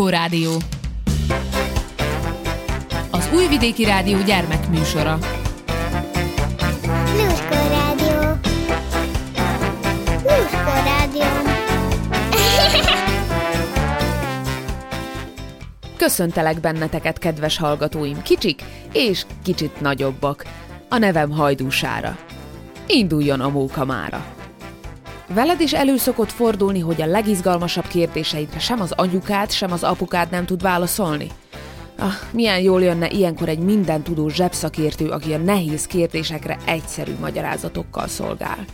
Lurskó Rádió. Az Újvidéki Rádió gyermekműsora. Lurskó Rádió. Lurskó Rádió. Köszöntelek benneteket, kedves hallgatóim, kicsik és kicsit nagyobbak. A nevem Hajdúsára. Induljon a móka mára! Veled is elő szokott fordulni, hogy a legizgalmasabb kérdéseidre sem az anyukád, sem az apukád nem tud válaszolni? Ah, milyen jól jönne ilyenkor egy mindentudó zsebszakértő, aki a nehéz kérdésekre egyszerű magyarázatokkal szolgál.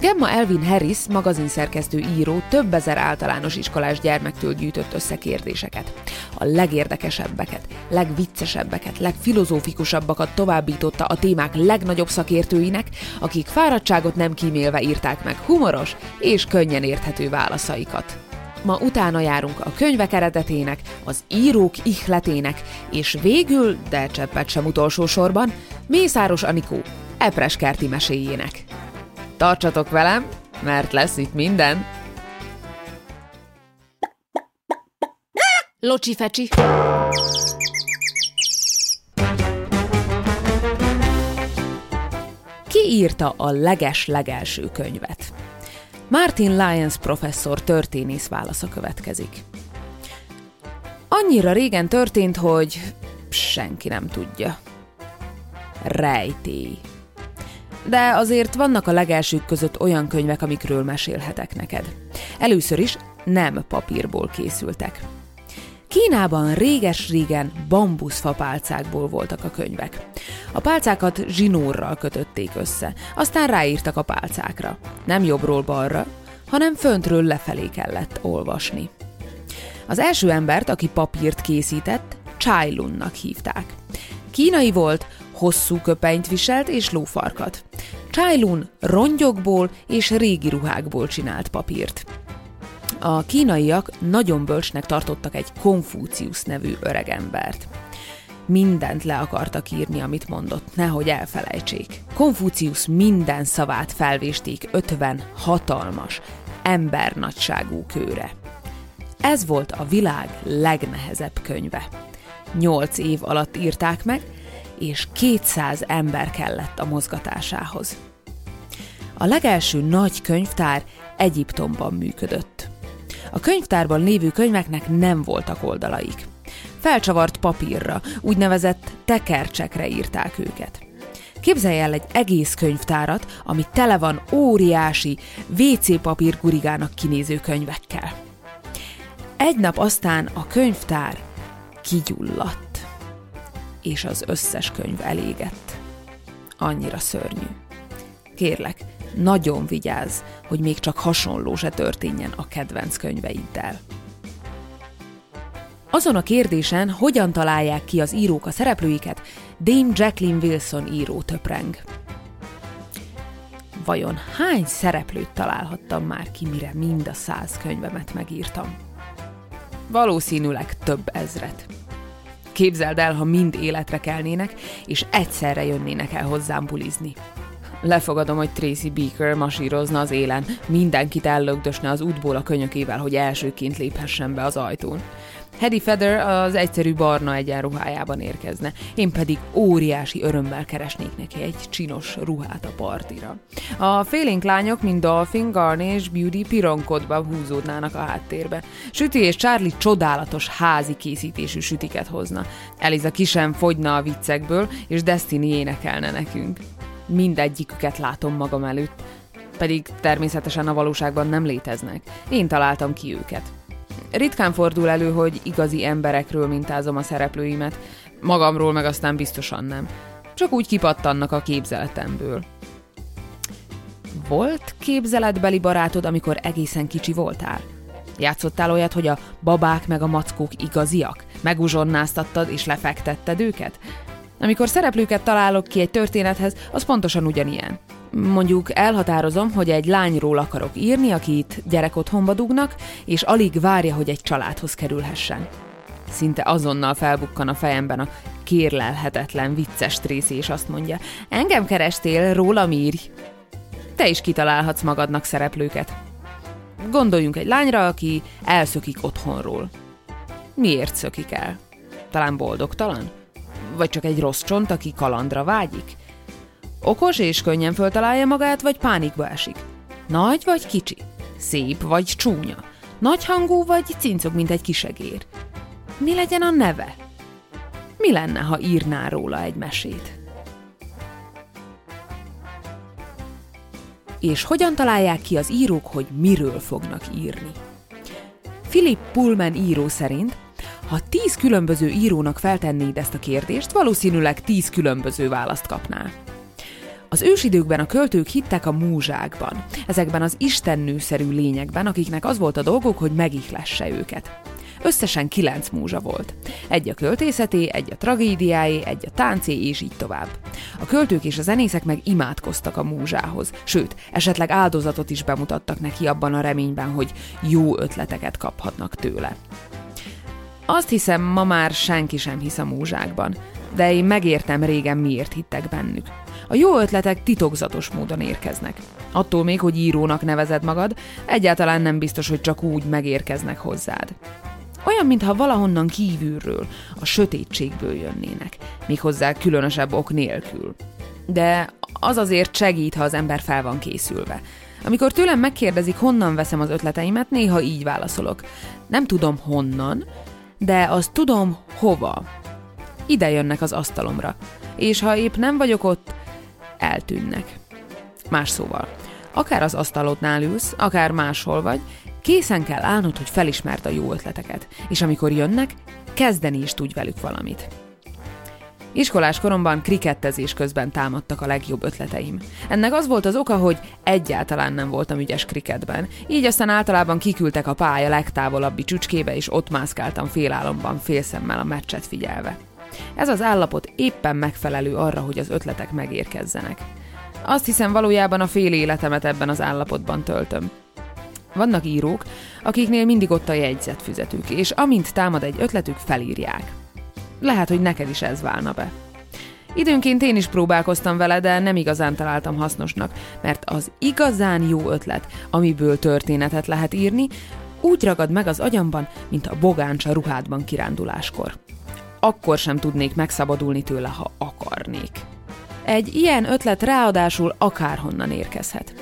Gemma Elvin Harris, magazinszerkesztő író több ezer általános iskolás gyermektől gyűjtött össze kérdéseket. A legérdekesebbeket, legviccesebbeket, legfilozófikusabbakat továbbította a témák legnagyobb szakértőinek, akik fáradtságot nem kímélve írták meg humoros és könnyen érthető válaszaikat. Ma utána járunk a könyvek eredetének, az írók ihletének, és végül, de cseppet sem utolsó sorban, Mészáros Anikó Epreskerti meséjének. Tartsatok velem, mert lesz itt minden. Locsi fecsi. Ki írta a leges-legelső könyvet? Martin Lyons professzor történész válasza következik. Annyira régen történt, hogy senki nem tudja. Rejtély. De azért vannak a legelsők között olyan könyvek, amikről mesélhetek neked. Először is nem papírból készültek. Kínában réges-régen bambuszfapálcákból voltak a könyvek. A pálcákat zsinórral kötötték össze, aztán ráírtak a pálcákra. Nem jobbról balra, hanem föntről lefelé kellett olvasni. Az első embert, aki papírt készített, Chailunnak hívták. Kínai volt, hosszú köpenyt viselt és lófarkat. Chailun rongyokból és régi ruhákból csinált papírt. A kínaiak nagyon bölcsnek tartottak egy Konfúciusz nevű öregembert. Mindent le akartak írni, amit mondott, nehogy elfelejtsék. Konfúciusz minden szavát felvésték 50 hatalmas, embernagyságú kőre. Ez volt a világ legnehezebb könyve. Nyolc év alatt írták meg, és 200 ember kellett a mozgatásához. A legelső nagy könyvtár Egyiptomban működött. A könyvtárban lévő könyveknek nem voltak oldalaik. Felcsavart papírra, úgynevezett tekercsekre írták őket. Képzelj el egy egész könyvtárat, ami tele van óriási, WC papír gurigának kinéző könyvekkel. Egy nap aztán a könyvtár kigyulladt, és az összes könyv elégett. Annyira szörnyű. Kérlek, nagyon vigyázz, hogy még csak hasonló se történjen a kedvenc könyveiddel. Azon a kérdésen, hogyan találják ki az írók a szereplőiket, Dame Jacqueline Wilson író töpreng. Vajon hány szereplőt találhattam már ki, mire mind a száz könyvemet megírtam? Valószínűleg több ezret. Képzeld el, ha mind életre kelnének, és egyszerre jönnének el hozzám bulizni. Lefogadom, hogy Tracy Beaker masírozna az élen, mindenkit ellögdösne az útból a könyökével, hogy elsőként léphessen be az ajtón. Hedy Feather az egyszerű barna egyenruhájában érkezne, én pedig óriási örömmel keresnék neki egy csinos ruhát a partira. A félénk lányok, mint Dolphin, Garney és Beauty pironkodva húzódnának a háttérbe. Süti és Charlie csodálatos házi készítésű sütiket hozna. Eliza ki sem fogyna a viccekből, és Destiny énekelne nekünk. Mindegyiküket látom magam előtt, pedig természetesen a valóságban nem léteznek. Én találtam ki őket. Ritkán fordul elő, hogy igazi emberekről mintázom a szereplőimet, magamról meg aztán biztosan nem. Csak úgy kipattannak a képzeletemből. Volt képzeletbeli barátod, amikor egészen kicsi voltál? Játszottál olyat, hogy a babák meg a mackók igaziak? Meguzsonnáztattad és lefektetted őket? Amikor szereplőket találok ki egy történethez, az pontosan ugyanilyen. Mondjuk elhatározom, hogy egy lányról akarok írni, akit gyerekotthonba dugnak, és alig várja, hogy egy családhoz kerülhessen. Szinte azonnal felbukkan a fejemben a kérlelhetetlen, vicces Tracy, és azt mondja, engem kerestél, róla írj. Te is kitalálhatsz magadnak szereplőket. Gondoljunk egy lányra, aki elszökik otthonról. Miért szökik el? Talán boldogtalan? Vagy csak egy rossz csont, aki kalandra vágyik? Okos és könnyen föltalálja magát, vagy pánikba esik? Nagy vagy kicsi? Szép vagy csúnya? Nagyhangú vagy cincog, mint egy kisegér? Mi legyen a neve? Mi lenne, ha írná róla egy mesét? És hogyan találják ki az írók, hogy miről fognak írni? Philip Pullman író szerint, ha tíz különböző írónak feltennéd ezt a kérdést, valószínűleg tíz különböző választ kapnál. Az ősidőkben a költők hittek a múzsákban, ezekben az istennőszerű lényekben, akiknek az volt a dolguk, hogy megihlesse őket. Összesen kilenc múzsa volt. Egy a költészeté, egy a tragédiáé, egy a táncé, és így tovább. A költők és a zenészek meg imádkoztak a múzsához, sőt, esetleg áldozatot is bemutattak neki abban a reményben, hogy jó ötleteket kaphatnak tőle. Azt hiszem, ma már senki sem hisz a múzsákban, de én megértem régen, miért hittek bennük. A jó ötletek titokzatos módon érkeznek. Attól még, hogy írónak nevezed magad, egyáltalán nem biztos, hogy csak úgy megérkeznek hozzád. Olyan, mintha valahonnan kívülről, a sötétségből jönnének, méghozzá különösebb ok nélkül. De az azért segít, ha az ember fel van készülve. Amikor tőlem megkérdezik, honnan veszem az ötleteimet, néha így válaszolok. Nem tudom honnan, de azt tudom hova. Ide jönnek az asztalomra. És ha épp nem vagyok ott, eltűnnek. Más szóval, akár az asztalodnál ülsz, akár máshol vagy, készen kell állnod, hogy felismerd a jó ötleteket, és amikor jönnek, kezdeni is tudj velük valamit. Iskolás koromban krikettezés közben támadtak a legjobb ötleteim. Ennek az volt az oka, hogy egyáltalán nem voltam ügyes kriketben, így aztán általában kiküldtek a pálya legtávolabbi csücskébe, és ott mászkáltam félálomban félszemmel a meccset figyelve. Ez az állapot éppen megfelelő arra, hogy az ötletek megérkezzenek. Azt hiszem valójában a fél életemet ebben az állapotban töltöm. Vannak írók, akiknél mindig ott a jegyzetfüzetük, és amint támad egy ötletük, felírják. Lehet, hogy neked is ez válna be. Időnként én is próbálkoztam vele, de nem igazán találtam hasznosnak, mert az igazán jó ötlet, amiből történetet lehet írni, úgy ragad meg az agyamban, mint a bogáncsa ruhádban kiránduláskor akkor sem tudnék megszabadulni tőle, ha akarnék. Egy ilyen ötlet ráadásul akárhonnan érkezhet.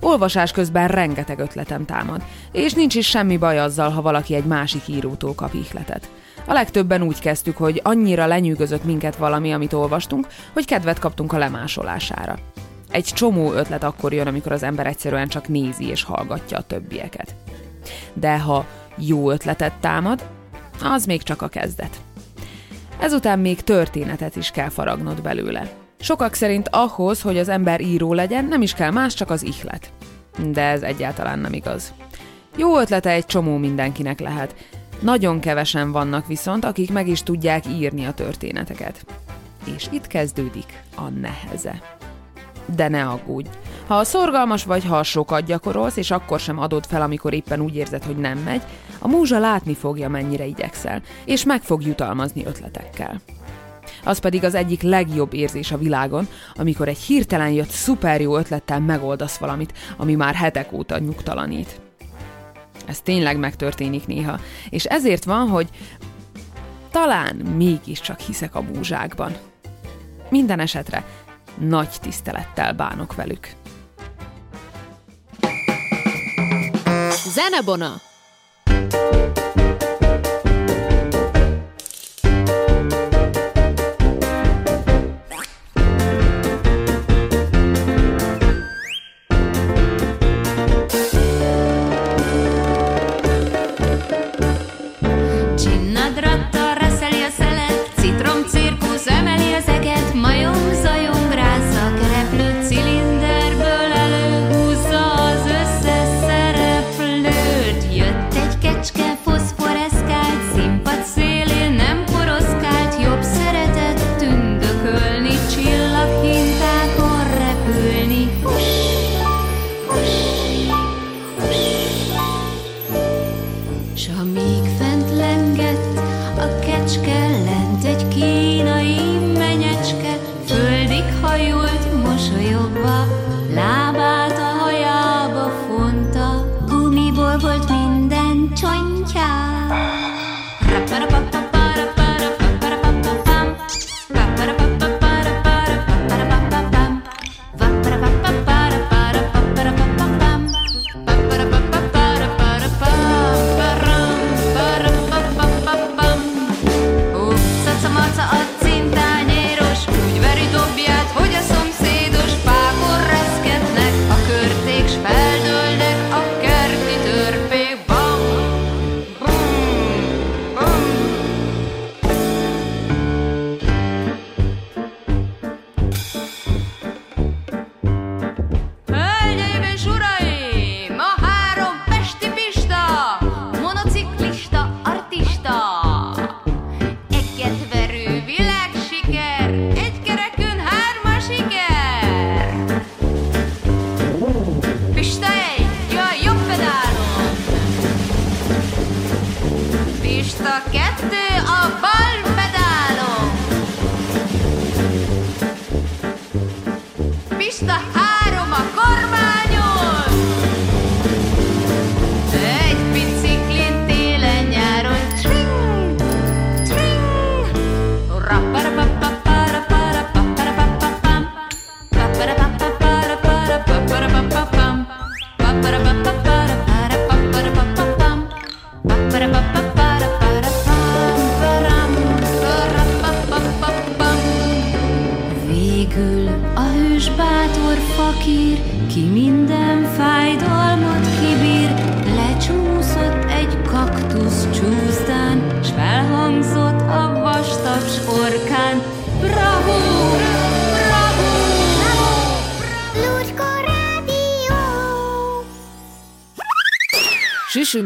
Olvasás közben rengeteg ötletem támad, és nincs is semmi baj azzal, ha valaki egy másik írótól kap ihletet. A legtöbben úgy kezdtük, hogy annyira lenyűgözött minket valami, amit olvastunk, hogy kedvet kaptunk a lemásolására. Egy csomó ötlet akkor jön, amikor az ember egyszerűen csak nézi és hallgatja a többieket. De ha jó ötletet támad, az még csak a kezdet. Ezután még történetet is kell faragnod belőle. Sokak szerint ahhoz, hogy az ember író legyen, nem is kell más, csak az ihlet. De ez egyáltalán nem igaz. Jó ötlete egy csomó mindenkinek lehet. Nagyon kevesen vannak viszont, akik meg is tudják írni a történeteket. És itt kezdődik a neheze. De ne aggódj! Ha szorgalmas vagy, ha sokat gyakorolsz, és akkor sem adod fel, amikor éppen úgy érzed, hogy nem megy, a múzsa látni fogja, mennyire igyekszel, és meg fog jutalmazni ötletekkel. Az pedig az egyik legjobb érzés a világon, amikor egy hirtelen jött szuper jó ötlettel megoldasz valamit, ami már hetek óta nyugtalanít. Ez tényleg megtörténik néha, és ezért van, hogy talán mégiscsak hiszek a múzsákban. Minden esetre nagy tisztelettel bánok velük. Zenebona! circo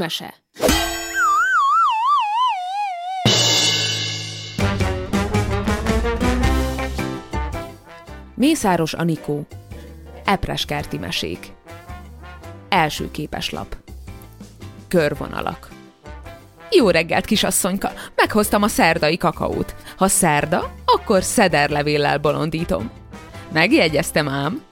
Süsümese. Mészáros Anikó. Epreskerti mesék. Első képeslap. Körvonalak. Jó reggelt, kisasszonyka! Meghoztam a szerdai kakaót. Ha szerda, akkor szederlevéllel bolondítom. Megjegyeztem ám,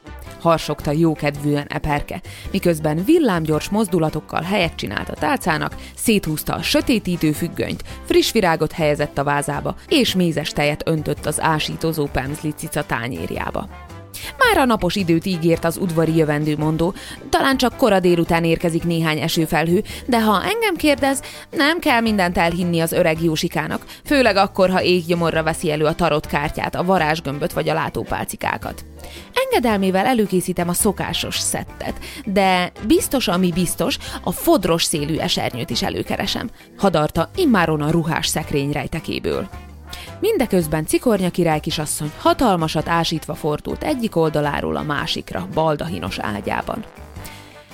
harsogta jókedvűen Eperke, miközben villámgyors mozdulatokkal helyet csinált a tálcának, széthúzta a sötétítő függönyt, friss virágot helyezett a vázába, és mézes tejet öntött az ásítozó pemzli cica tányérjába. Már a napos időt ígért az udvari jövendőmondó, talán csak kora délután érkezik néhány esőfelhő, de ha engem kérdez, nem kell mindent elhinni az öreg Jósikának, főleg akkor, ha éggyomorra veszi elő a tarot kártyát, a varázsgömböt vagy a látópálcikákat. Engedelmével előkészítem a szokásos szettet, de biztos, ami biztos, a fodros szélű esernyőt is előkeresem, hadarta immáron a ruhás szekrény rejtekéből. Mindeközben Cikornya király kisasszony hatalmasat ásítva fordult egyik oldaláról a másikra, baldahinos ágyában.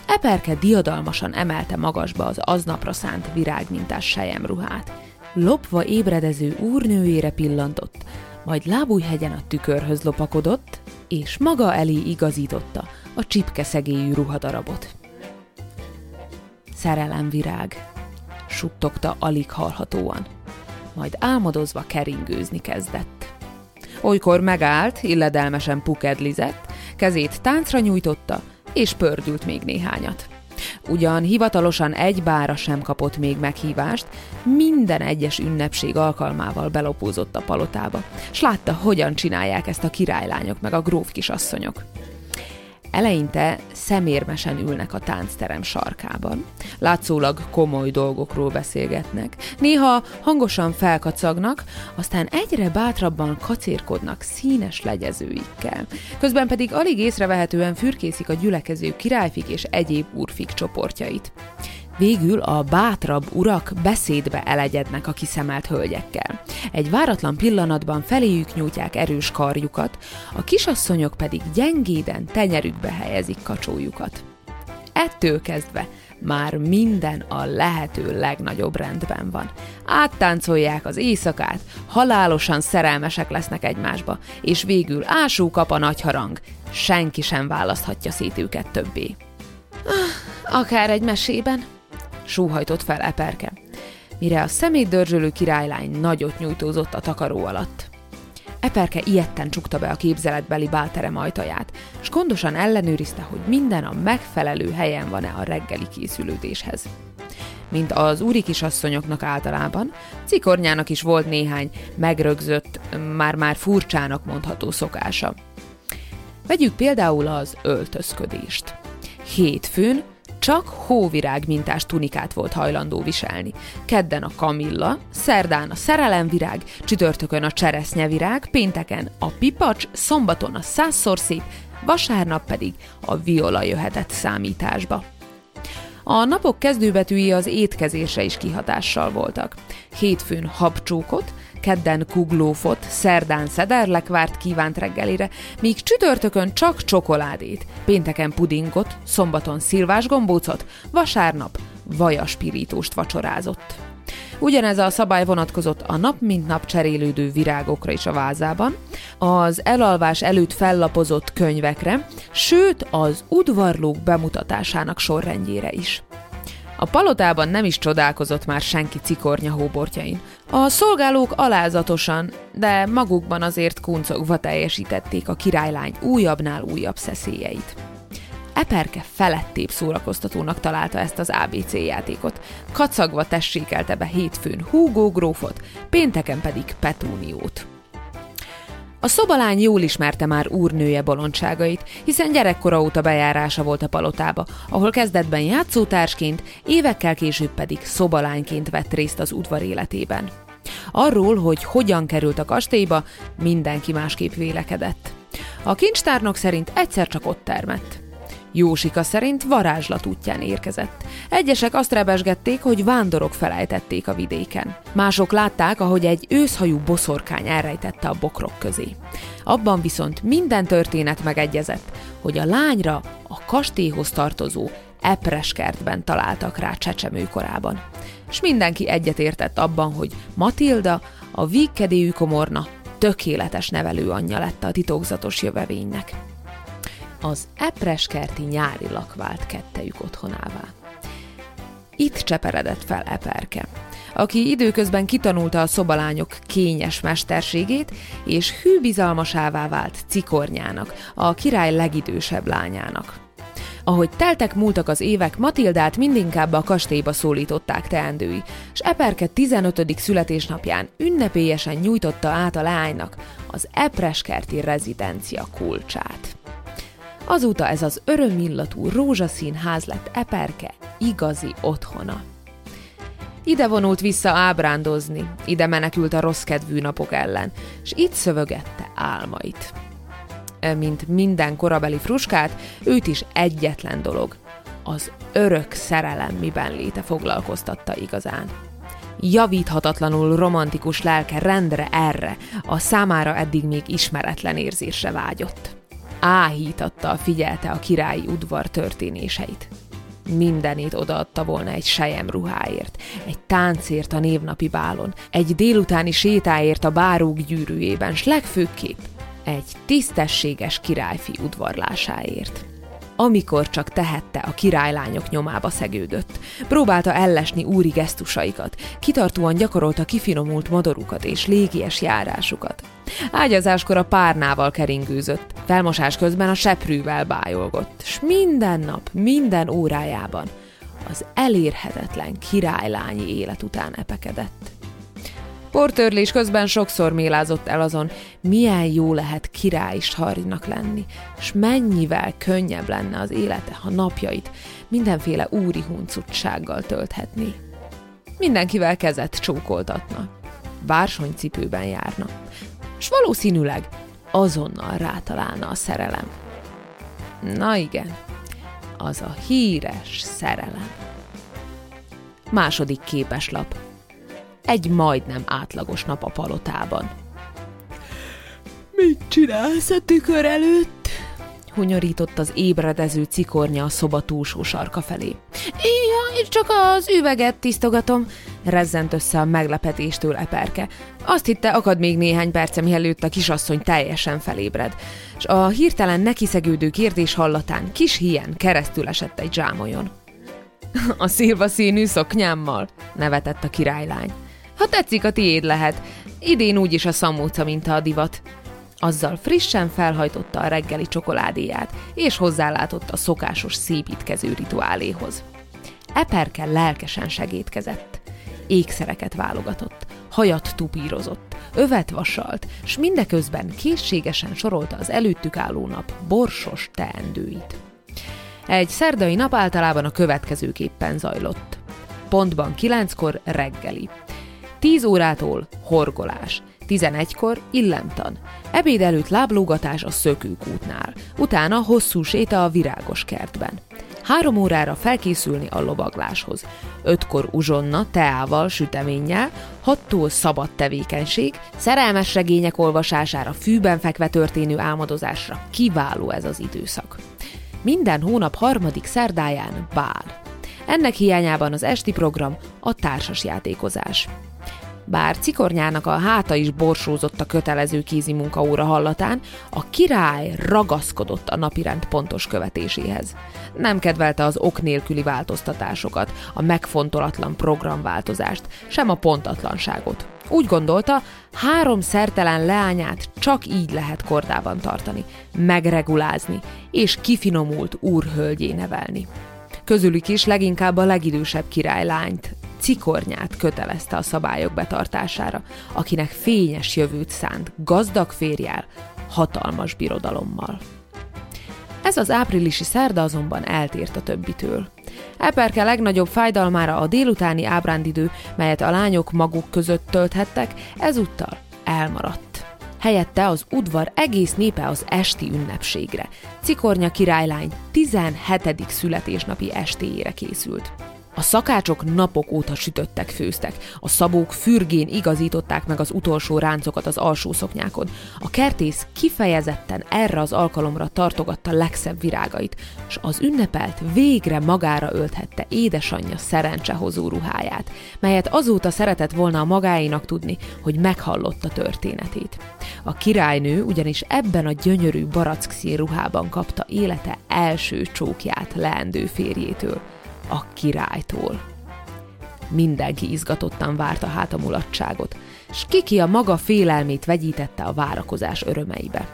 Eperke diadalmasan emelte magasba az aznapra szánt virágmintás sejemruhát. Lopva ébredező úrnőjére pillantott, majd lábújhegyen a tükörhöz lopakodott, és maga elé igazította a csipkeszegélyű ruhadarabot. Szerelemvirág, suttogta alig hallhatóan majd álmodozva keringőzni kezdett. Olykor megállt, illedelmesen pukedlizett, kezét táncra nyújtotta, és pördült még néhányat. Ugyan hivatalosan egy bára sem kapott még meghívást, minden egyes ünnepség alkalmával belopózott a palotába, s látta, hogyan csinálják ezt a királylányok meg a gróf kisasszonyok. Eleinte szemérmesen ülnek a táncterem sarkában. Látszólag komoly dolgokról beszélgetnek. Néha hangosan felkacagnak, aztán egyre bátrabban kacérkodnak színes legyezőikkel. Közben pedig alig észrevehetően fürkészik a gyülekező királyfik és egyéb úrfik csoportjait. Végül a bátrabb urak beszédbe elegyednek a kiszemelt hölgyekkel. Egy váratlan pillanatban feléjük nyújtják erős karjukat, a kisasszonyok pedig gyengéden tenyerükbe helyezik kacsójukat. Ettől kezdve már minden a lehető legnagyobb rendben van. Áttáncolják az éjszakát, halálosan szerelmesek lesznek egymásba, és végül ásó kap a nagy harang. Senki sem választhatja szét őket többé. Ah, akár egy mesében, sóhajtott fel Eperke, mire a szemétdörzsölő királylány nagyot nyújtózott a takaró alatt. Eperke ilyetten csukta be a képzeletbeli bálterem ajtaját, és gondosan ellenőrizte, hogy minden a megfelelő helyen van-e a reggeli készülődéshez. Mint az úri kisasszonyoknak általában, cikornyának is volt néhány megrögzött, már-már furcsának mondható szokása. Vegyük például az öltözködést. Hétfőn csak hóvirág mintás tunikát volt hajlandó viselni. Kedden a kamilla, szerdán a szerelemvirág, csütörtökön a cseresznyevirág, pénteken a pipacs, szombaton a százszor szép, vasárnap pedig a viola jöhetett számításba. A napok kezdőbetűi az étkezésre is kihatással voltak. Hétfőn habcsókot, kedden kuglófot, szerdán szederlekvárt kívánt reggelire, míg csütörtökön csak csokoládét, pénteken pudingot, szombaton szilvás gombócot, vasárnap vajaspirítóst vacsorázott. Ugyanez a szabály vonatkozott a nap mint nap cserélődő virágokra is a vázában, az elalvás előtt fellapozott könyvekre, sőt az udvarlók bemutatásának sorrendjére is. A palotában nem is csodálkozott már senki cikornya hóbortjain. A szolgálók alázatosan, de magukban azért kuncogva teljesítették a királylány újabbnál újabb szeszélyeit. Eperke felettébb szórakoztatónak találta ezt az ABC játékot. Kacagva tessékelte be hétfőn Hugo grófot, pénteken pedig Petúniót. A szobalány jól ismerte már úrnője bolondságait, hiszen gyerekkora óta bejárása volt a palotába, ahol kezdetben játszótársként, évekkel később pedig szobalányként vett részt az udvar életében. Arról, hogy hogyan került a kastélyba, mindenki másképp vélekedett. A kincstárnok szerint egyszer csak ott termett. Jósika szerint varázslat útján érkezett. Egyesek azt rebesgették, hogy vándorok felejtették a vidéken. Mások látták, ahogy egy őszhajú boszorkány elrejtette a bokrok közé. Abban viszont minden történet megegyezett, hogy a lányra a kastélyhoz tartozó epreskertben találtak rá csecsemőkorában. És mindenki egyetértett abban, hogy Matilda, a vígkedélyű komorna tökéletes nevelő anyja lett a titokzatos jövevénynek az epreskerti nyári lakvált kettejük otthonává. Itt cseperedett fel Eperke, aki időközben kitanulta a szobalányok kényes mesterségét, és hű bizalmasává vált Cikornyának, a király legidősebb lányának. Ahogy teltek múltak az évek, Matildát mindinkább a kastélyba szólították teendői, és Eperke 15. születésnapján ünnepélyesen nyújtotta át a lánynak az Epreskerti rezidencia kulcsát. Azóta ez az örömillatú rózsaszín ház lett Eperke igazi otthona. Ide vonult vissza ábrándozni, ide menekült a rossz kedvű napok ellen, és itt szövögette álmait. Mint minden korabeli fruskát, őt is egyetlen dolog, az örök szerelem miben léte foglalkoztatta igazán. Javíthatatlanul romantikus lelke rendre erre, a számára eddig még ismeretlen érzésre vágyott áhítattal figyelte a királyi udvar történéseit. Mindenét odaadta volna egy sejem ruháért, egy táncért a névnapi bálon, egy délutáni sétáért a bárók gyűrűjében, s legfőképp egy tisztességes királyfi udvarlásáért amikor csak tehette, a királylányok nyomába szegődött. Próbálta ellesni úri gesztusaikat, kitartóan gyakorolta kifinomult modorukat és légies járásukat. Ágyazáskor a párnával keringőzött, felmosás közben a seprűvel bájolgott, s minden nap, minden órájában az elérhetetlen királylányi élet után epekedett. Portörlés közben sokszor mélázott el azon, milyen jó lehet király sarjnak lenni, és mennyivel könnyebb lenne az élete, ha napjait mindenféle úri huncutsággal tölthetni. Mindenkivel kezet csókoltatna, bársonycipőben járna, és valószínűleg azonnal rátalálna a szerelem. Na igen, az a híres szerelem. Második képeslap egy majdnem átlagos nap a palotában. Mit csinálsz a tükör előtt? hunyorított az ébredező cikornya a szoba túlsó sarka felé. Ja, csak az üveget tisztogatom, rezzent össze a meglepetéstől eperke. Azt hitte, akad még néhány perce, mielőtt a kisasszony teljesen felébred, és a hirtelen nekiszegődő kérdés hallatán kis hien keresztül esett egy zsámolyon. A szilva színű szoknyámmal, nevetett a királylány. Ha tetszik, a tiéd lehet. Idén úgyis a szamóca minta a divat. Azzal frissen felhajtotta a reggeli csokoládéját, és hozzálátott a szokásos szépítkező rituáléhoz. Eperke lelkesen segítkezett. Ékszereket válogatott, hajat tupírozott, övet vasalt, s mindeközben készségesen sorolta az előttük álló nap borsos teendőit. Egy szerdai nap általában a következőképpen zajlott. Pontban kilenckor reggeli. 10 órától horgolás, 11-kor illemtan, ebéd előtt láblógatás a szökőkútnál, utána hosszú séta a virágos kertben. Három órára felkészülni a lovagláshoz. Ötkor uzsonna, teával, süteménnyel, hattól szabad tevékenység, szerelmes regények olvasására, fűben fekve történő álmodozásra kiváló ez az időszak. Minden hónap harmadik szerdáján bál. Ennek hiányában az esti program a társas játékozás. Bár cikornyának a háta is borsózott a kötelező kézi munkaóra hallatán, a király ragaszkodott a napirend pontos követéséhez. Nem kedvelte az ok nélküli változtatásokat, a megfontolatlan programváltozást, sem a pontatlanságot. Úgy gondolta, három szertelen leányát csak így lehet kordában tartani, megregulázni és kifinomult úrhölgyé nevelni. Közülük is leginkább a legidősebb királylányt, cikornyát kötelezte a szabályok betartására, akinek fényes jövőt szánt, gazdag férjel, hatalmas birodalommal. Ez az áprilisi szerda azonban eltért a többitől. Eperke legnagyobb fájdalmára a délutáni ábrándidő, melyet a lányok maguk között tölthettek, ezúttal elmaradt. Helyette az udvar egész népe az esti ünnepségre. Cikornya királylány 17. születésnapi estéjére készült. A szakácsok napok óta sütöttek, főztek. A szabók fürgén igazították meg az utolsó ráncokat az alsó szoknyákon. A kertész kifejezetten erre az alkalomra tartogatta legszebb virágait, és az ünnepelt végre magára ölthette édesanyja szerencsehozó ruháját, melyet azóta szeretett volna a magáénak tudni, hogy meghallotta történetét. A királynő ugyanis ebben a gyönyörű barack ruhában kapta élete első csókját leendő férjétől a királytól. Mindenki izgatottan várta hát a mulatságot, s kiki a maga félelmét vegyítette a várakozás örömeibe.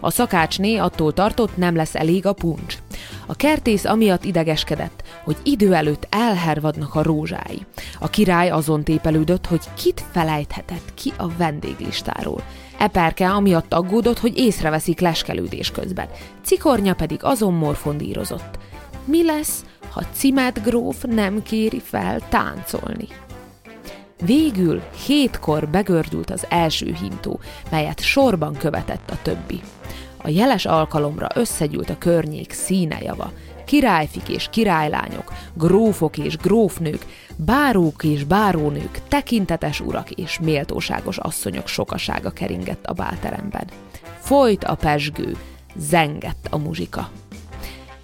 A szakácsné attól tartott, nem lesz elég a puncs. A kertész amiatt idegeskedett, hogy idő előtt elhervadnak a rózsái. A király azon tépelődött, hogy kit felejthetett ki a vendéglistáról. Eperke amiatt aggódott, hogy észreveszik leskelődés közben. Cikornya pedig azon morfondírozott. Mi lesz, ha Cimet gróf nem kéri fel táncolni. Végül hétkor begördült az első hintó, melyet sorban követett a többi. A jeles alkalomra összegyűlt a környék színejava, királyfik és királylányok, grófok és grófnők, bárók és bárónők, tekintetes urak és méltóságos asszonyok sokasága keringett a bálteremben. Folyt a pesgő, zengett a muzsika.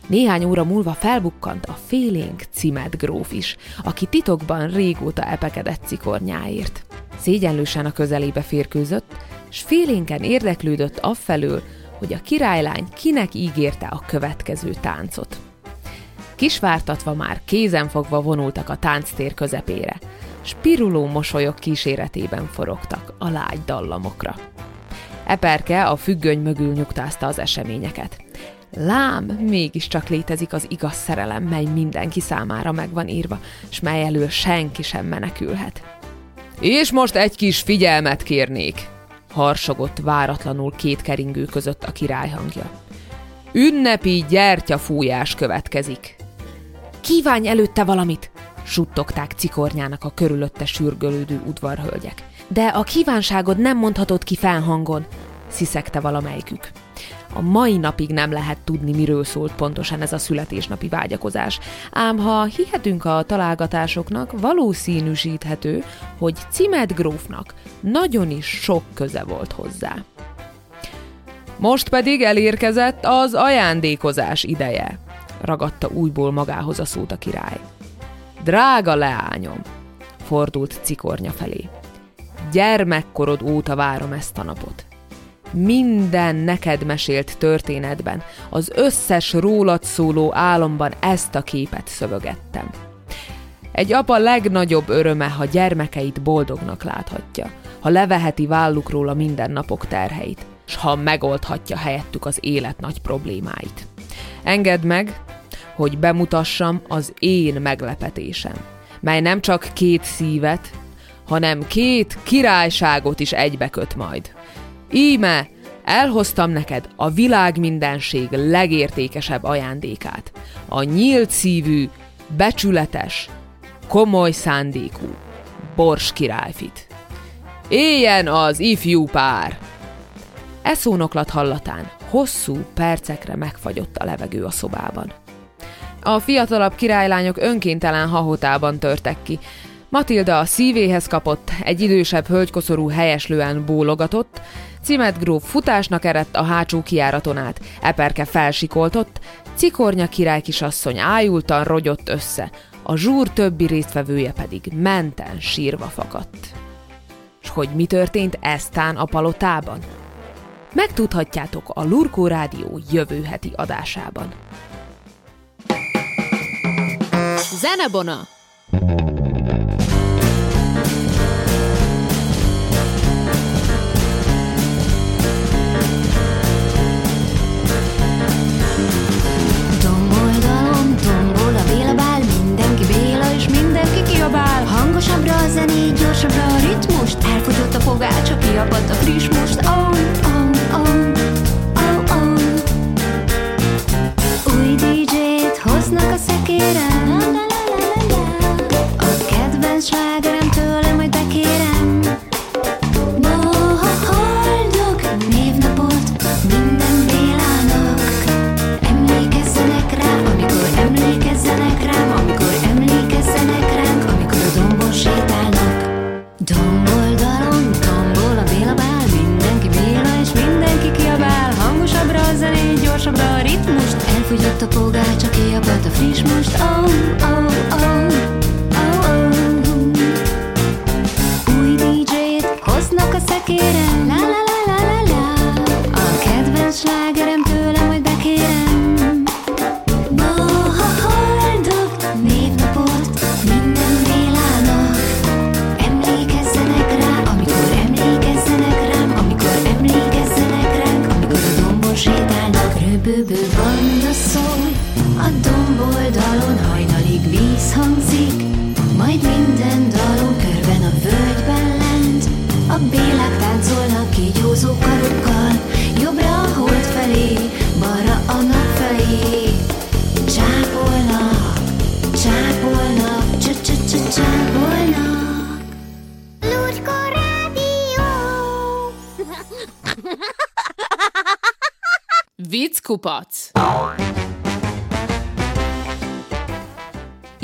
Néhány óra múlva felbukkant a félénk Cimet gróf is, aki titokban régóta epekedett cikornyáért. Szégyenlősen a közelébe férkőzött, s félénken érdeklődött affelől, hogy a királylány kinek ígérte a következő táncot. Kisvártatva már kézenfogva vonultak a tánctér közepére, spiruló mosolyok kíséretében forogtak a lágy dallamokra. Eperke a függöny mögül nyugtázta az eseményeket. Lám, mégiscsak létezik az igaz szerelem, mely mindenki számára meg van írva, s mely elől senki sem menekülhet. És most egy kis figyelmet kérnék, harsogott váratlanul két keringő között a király hangja. Ünnepi gyertyafújás következik. Kívánj előtte valamit, suttogták cikornyának a körülötte sürgölődő udvarhölgyek. De a kívánságod nem mondhatod ki felhangon, sziszegte valamelyikük. A mai napig nem lehet tudni, miről szólt pontosan ez a születésnapi vágyakozás, ám ha hihetünk a találgatásoknak, valószínűsíthető, hogy Cimet grófnak nagyon is sok köze volt hozzá. Most pedig elérkezett az ajándékozás ideje, ragadta újból magához a szót a király. Drága leányom, fordult cikornya felé. Gyermekkorod óta várom ezt a napot minden neked mesélt történetben, az összes rólad szóló álomban ezt a képet szövögettem. Egy apa legnagyobb öröme, ha gyermekeit boldognak láthatja, ha leveheti vállukról a mindennapok terheit, s ha megoldhatja helyettük az élet nagy problémáit. Engedd meg, hogy bemutassam az én meglepetésem, mely nem csak két szívet, hanem két királyságot is egybeköt majd. Íme, elhoztam neked a világ mindenség legértékesebb ajándékát. A nyílt szívű, becsületes, komoly szándékú Bors királyfit. Éljen az ifjú pár! E szónoklat hallatán hosszú percekre megfagyott a levegő a szobában. A fiatalabb királylányok önkéntelen hahotában törtek ki, Matilda a szívéhez kapott, egy idősebb hölgykoszorú helyeslően bólogatott, Cimet gróf futásnak erett a hátsó kiáraton át, Eperke felsikoltott, Cikornya király kisasszony ájultan rogyott össze, a zsúr többi résztvevője pedig menten sírva fakadt. hogy mi történt eztán a palotában? Megtudhatjátok a Lurkó Rádió jövő heti adásában. Zenebona! A pogácsa, kiapadt a friss most.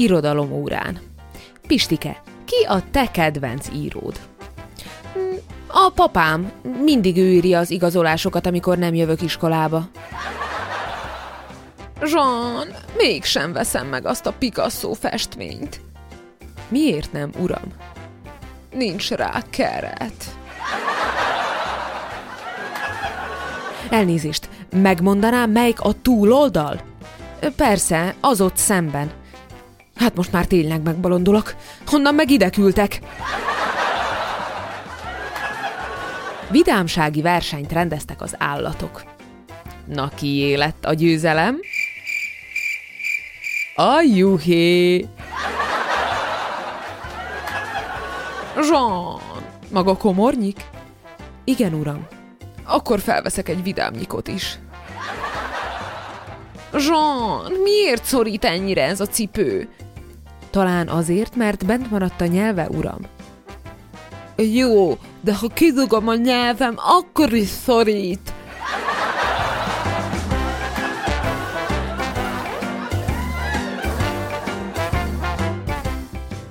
Irodalom órán. Pistike, ki a te kedvenc íród? "Mm, A papám. Mindig ő írja az igazolásokat, amikor nem jövök iskolába. Jean, mégsem veszem meg azt a Picasso festményt. Miért nem, uram? Nincs rá keret. Elnézést, megmondanám, melyik a túloldal? Persze, az ott szemben. Hát most már tényleg megbolondulok. Honnan meg ide küldtek? Vidámsági versenyt rendeztek az állatok. Na, kié lett a győzelem? A juhé! Jean! Maga komornyik? Igen, uram. Akkor felveszek egy vidámnyikot is. Jean, miért szorít ennyire ez a cipő? Talán azért, mert bent maradt a nyelve, uram. Jó, de ha kidugom a nyelvem, akkor is szorít.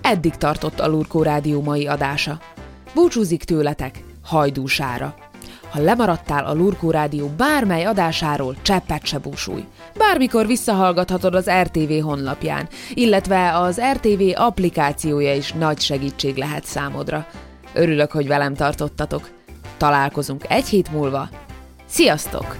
Eddig tartott a Lurkó Rádió mai adása. Búcsúzik tőletek hajdúsára. Ha lemaradtál a Lurkó Rádió bármely adásáról, cseppet se búsulj. Bármikor visszahallgathatod az RTV honlapján, illetve az RTV applikációja is nagy segítség lehet számodra. Örülök, hogy velem tartottatok. Találkozunk egy hét múlva. Sziasztok!